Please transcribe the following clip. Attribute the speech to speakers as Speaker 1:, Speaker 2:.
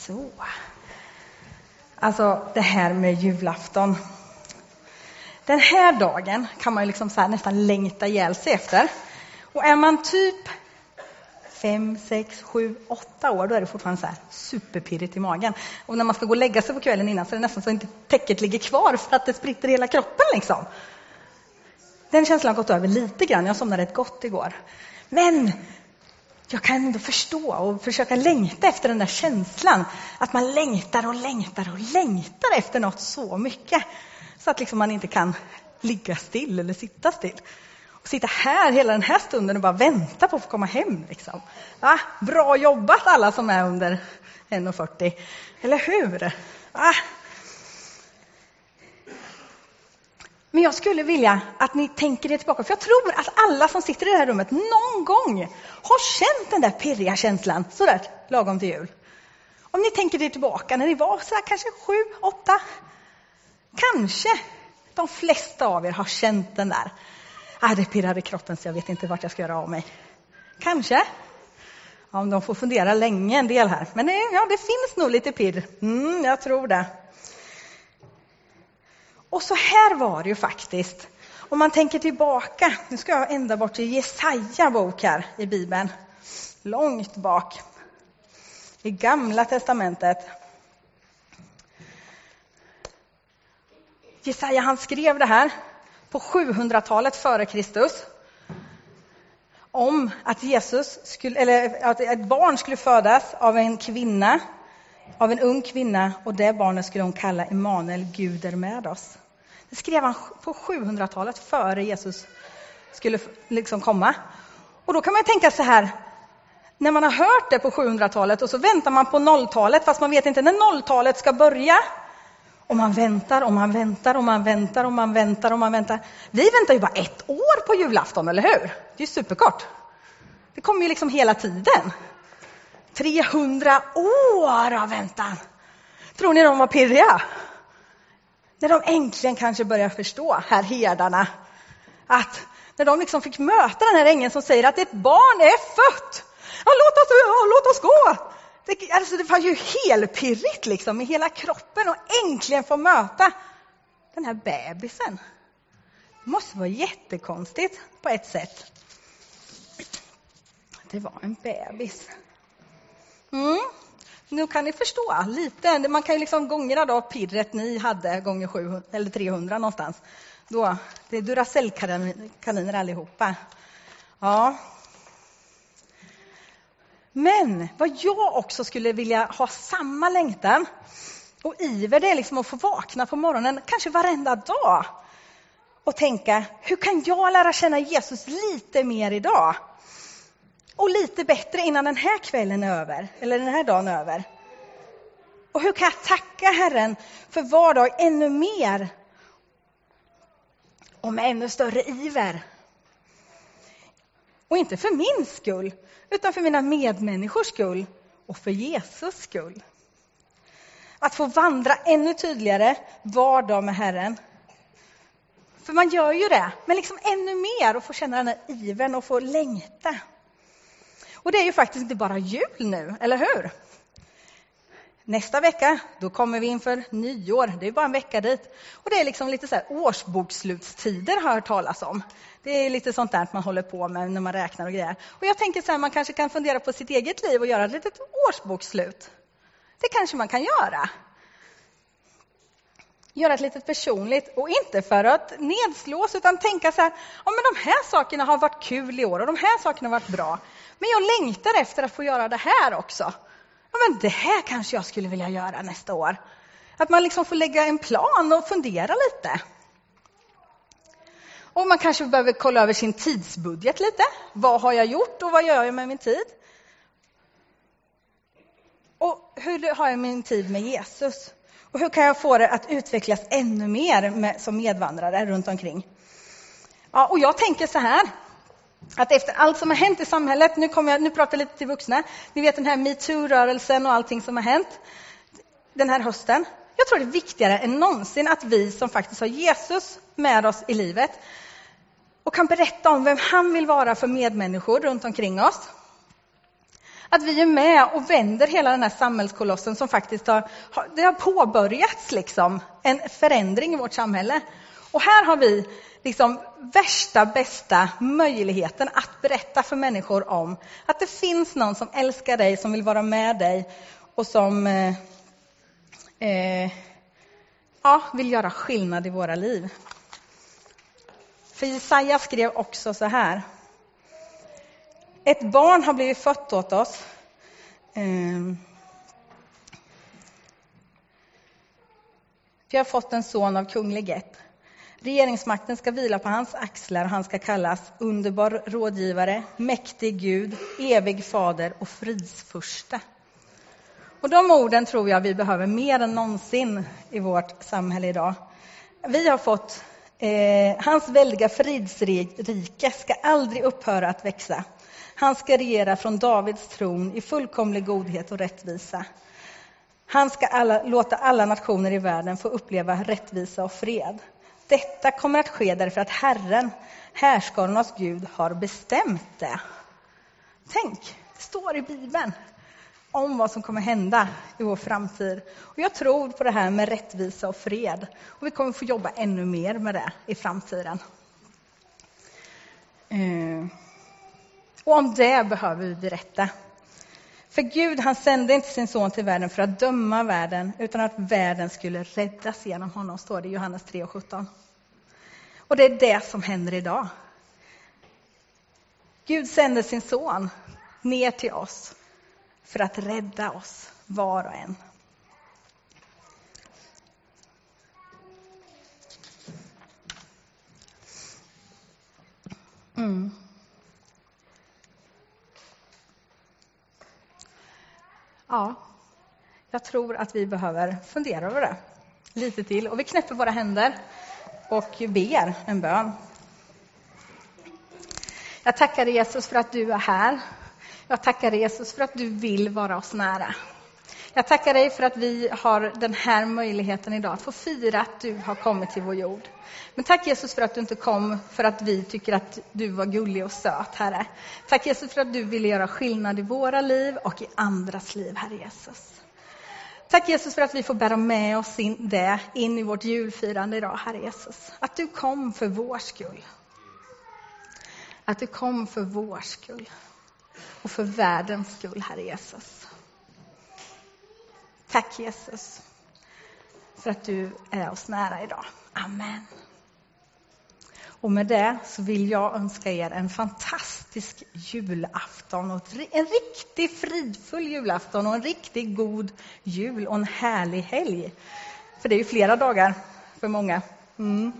Speaker 1: Så. Alltså det här med julafton. Den här dagen kan man ju liksom så nästan längta ihjäl sig efter. Och är man typ fem, sex, sju, åtta år, då är det fortfarande så här superpirrigt i magen. Och när man ska gå och lägga sig på kvällen innan så är det nästan så att inte täcket ligger kvar för att det spritter i hela kroppen liksom. Den känslan har gått över lite grann. Jag somnade rätt gott igår. Men jag kan ändå förstå och försöka längta efter den där känslan. Att man längtar och längtar och längtar efter något så mycket. Så att liksom man inte kan ligga still eller sitta still. Och sitta här hela den här stunden och bara vänta på att få komma hem. Liksom. Ah, bra jobbat alla som är under 1,40. Eller hur? Ah. Men jag skulle vilja att ni tänker er tillbaka, för jag tror att alla som sitter i det här rummet någon gång har känt den där pirriga känslan, sådär lagom till jul. Om ni tänker er tillbaka när ni var sådär kanske sju, åtta, kanske de flesta av er har känt den där. Ah, det pirrar i kroppen så jag vet inte vart jag ska göra av mig. Kanske. Ja, de får fundera länge en del här. Men det, ja, det finns nog lite pirr. Mm, jag tror det. Och så här var det ju faktiskt. Om man tänker tillbaka, nu ska jag ända bort till Jesaja bok här i Bibeln. Långt bak. I Gamla Testamentet. Jesaja han skrev det här på 700-talet före Kristus. Om att Jesus skulle, eller att ett barn skulle födas av en kvinna, av en ung kvinna och det barnet skulle hon kalla Emanuel, Gud är med oss. Det skrev han på 700-talet före Jesus skulle liksom komma. Och då kan man tänka så här, när man har hört det på 700-talet och så väntar man på 0-talet fast man vet inte när 0-talet ska börja. Och man väntar och man väntar och man väntar och man väntar och man väntar. Vi väntar ju bara ett år på julafton, eller hur? Det är ju superkort. Det kommer ju liksom hela tiden. 300 år av väntan. Tror ni de var pirriga? När de äntligen kanske börjar förstå, här herdarna, att när de liksom fick möta den här ängeln som säger att ett barn är fött. Ja, låt, oss, ja, låt oss gå! Det, alltså, det var ju helpirrigt liksom i hela kroppen och äntligen få möta den här bebisen. Det måste vara jättekonstigt på ett sätt. Det var en bebis. Mm. Nu kan ni förstå lite. Man kan ju liksom gångra då pirret ni hade gånger 700, eller 300 någonstans. Då, det är Duracellkaniner allihopa. Ja. Men vad jag också skulle vilja ha samma längtan och iver, det är liksom att få vakna på morgonen, kanske varenda dag och tänka, hur kan jag lära känna Jesus lite mer idag? Och lite bättre innan den här kvällen är över, eller den här dagen är över. Och hur kan jag tacka Herren för var dag ännu mer och med ännu större iver? Och inte för min skull, utan för mina medmänniskors skull och för Jesus skull. Att få vandra ännu tydligare var dag med Herren. För man gör ju det, men liksom ännu mer och få känna den här ivern och få längta. Och det är ju faktiskt inte bara jul nu, eller hur? Nästa vecka, då kommer vi inför nyår. Det är bara en vecka dit. Och det är liksom lite så här årsbokslutstider har jag hört talas om. Det är lite sånt där man håller på med när man räknar och grejer. Och jag tänker så här, man kanske kan fundera på sitt eget liv och göra ett litet årsbokslut. Det kanske man kan göra. Göra ett litet personligt, och inte för att nedslås, utan tänka så här, ja men de här sakerna har varit kul i år och de här sakerna har varit bra. Men jag längtar efter att få göra det här också. Ja, men det här kanske jag skulle vilja göra nästa år. Att man liksom får lägga en plan och fundera lite. Och man kanske behöver kolla över sin tidsbudget lite. Vad har jag gjort och vad gör jag med min tid? Och hur har jag min tid med Jesus? Och hur kan jag få det att utvecklas ännu mer med, som medvandrare runt omkring? Ja, och jag tänker så här, att efter allt som har hänt i samhället, nu, kommer jag, nu pratar jag lite till vuxna, ni vet den här metoo-rörelsen och allting som har hänt den här hösten. Jag tror det är viktigare än någonsin att vi som faktiskt har Jesus med oss i livet och kan berätta om vem han vill vara för medmänniskor runt omkring oss. Att vi är med och vänder hela den här samhällskolossen som faktiskt har, det har påbörjats liksom, en förändring i vårt samhälle. Och här har vi liksom värsta, bästa möjligheten att berätta för människor om att det finns någon som älskar dig, som vill vara med dig och som eh, eh, ja, vill göra skillnad i våra liv. För Jesaja skrev också så här. Ett barn har blivit fött åt oss. Eh, vi har fått en son av kunglighet. Regeringsmakten ska vila på hans axlar och han ska kallas underbar rådgivare, mäktig Gud, evig fader och fridsfurste. Och de orden tror jag vi behöver mer än någonsin i vårt samhälle idag. Vi har fått eh, hans väldiga fridsrike ska aldrig upphöra att växa. Han ska regera från Davids tron i fullkomlig godhet och rättvisa. Han ska alla, låta alla nationer i världen få uppleva rättvisa och fred. Detta kommer att ske därför att Herren, härskarornas Gud, har bestämt det. Tänk, det står i Bibeln om vad som kommer hända i vår framtid. Och jag tror på det här med rättvisa och fred. Och vi kommer få jobba ännu mer med det i framtiden. Eh. Och om det behöver vi berätta. För Gud han sände inte sin son till världen för att döma världen, utan att världen skulle räddas genom honom, står det i Johannes 3 och 17. Och det är det som händer idag. Gud sände sin son ner till oss för att rädda oss, var och en. Mm. Ja, jag tror att vi behöver fundera över det lite till. Och vi knäpper våra händer och ber en bön. Jag tackar Jesus för att du är här. Jag tackar Jesus för att du vill vara oss nära. Jag tackar dig för att vi har den här möjligheten idag att få fira att du har kommit till vår jord. Men tack Jesus för att du inte kom för att vi tycker att du var gullig och söt, Herre. Tack Jesus för att du ville göra skillnad i våra liv och i andras liv, Herre Jesus. Tack Jesus för att vi får bära med oss in det in i vårt julfirande idag, Herre Jesus. Att du kom för vår skull. Att du kom för vår skull och för världens skull, Herre Jesus. Tack Jesus för att du är oss nära idag. Amen. Och med det så vill jag önska er en fantastisk julafton, och en riktigt fridfull julafton och en riktigt god jul och en härlig helg. För det är ju flera dagar för många. Mm.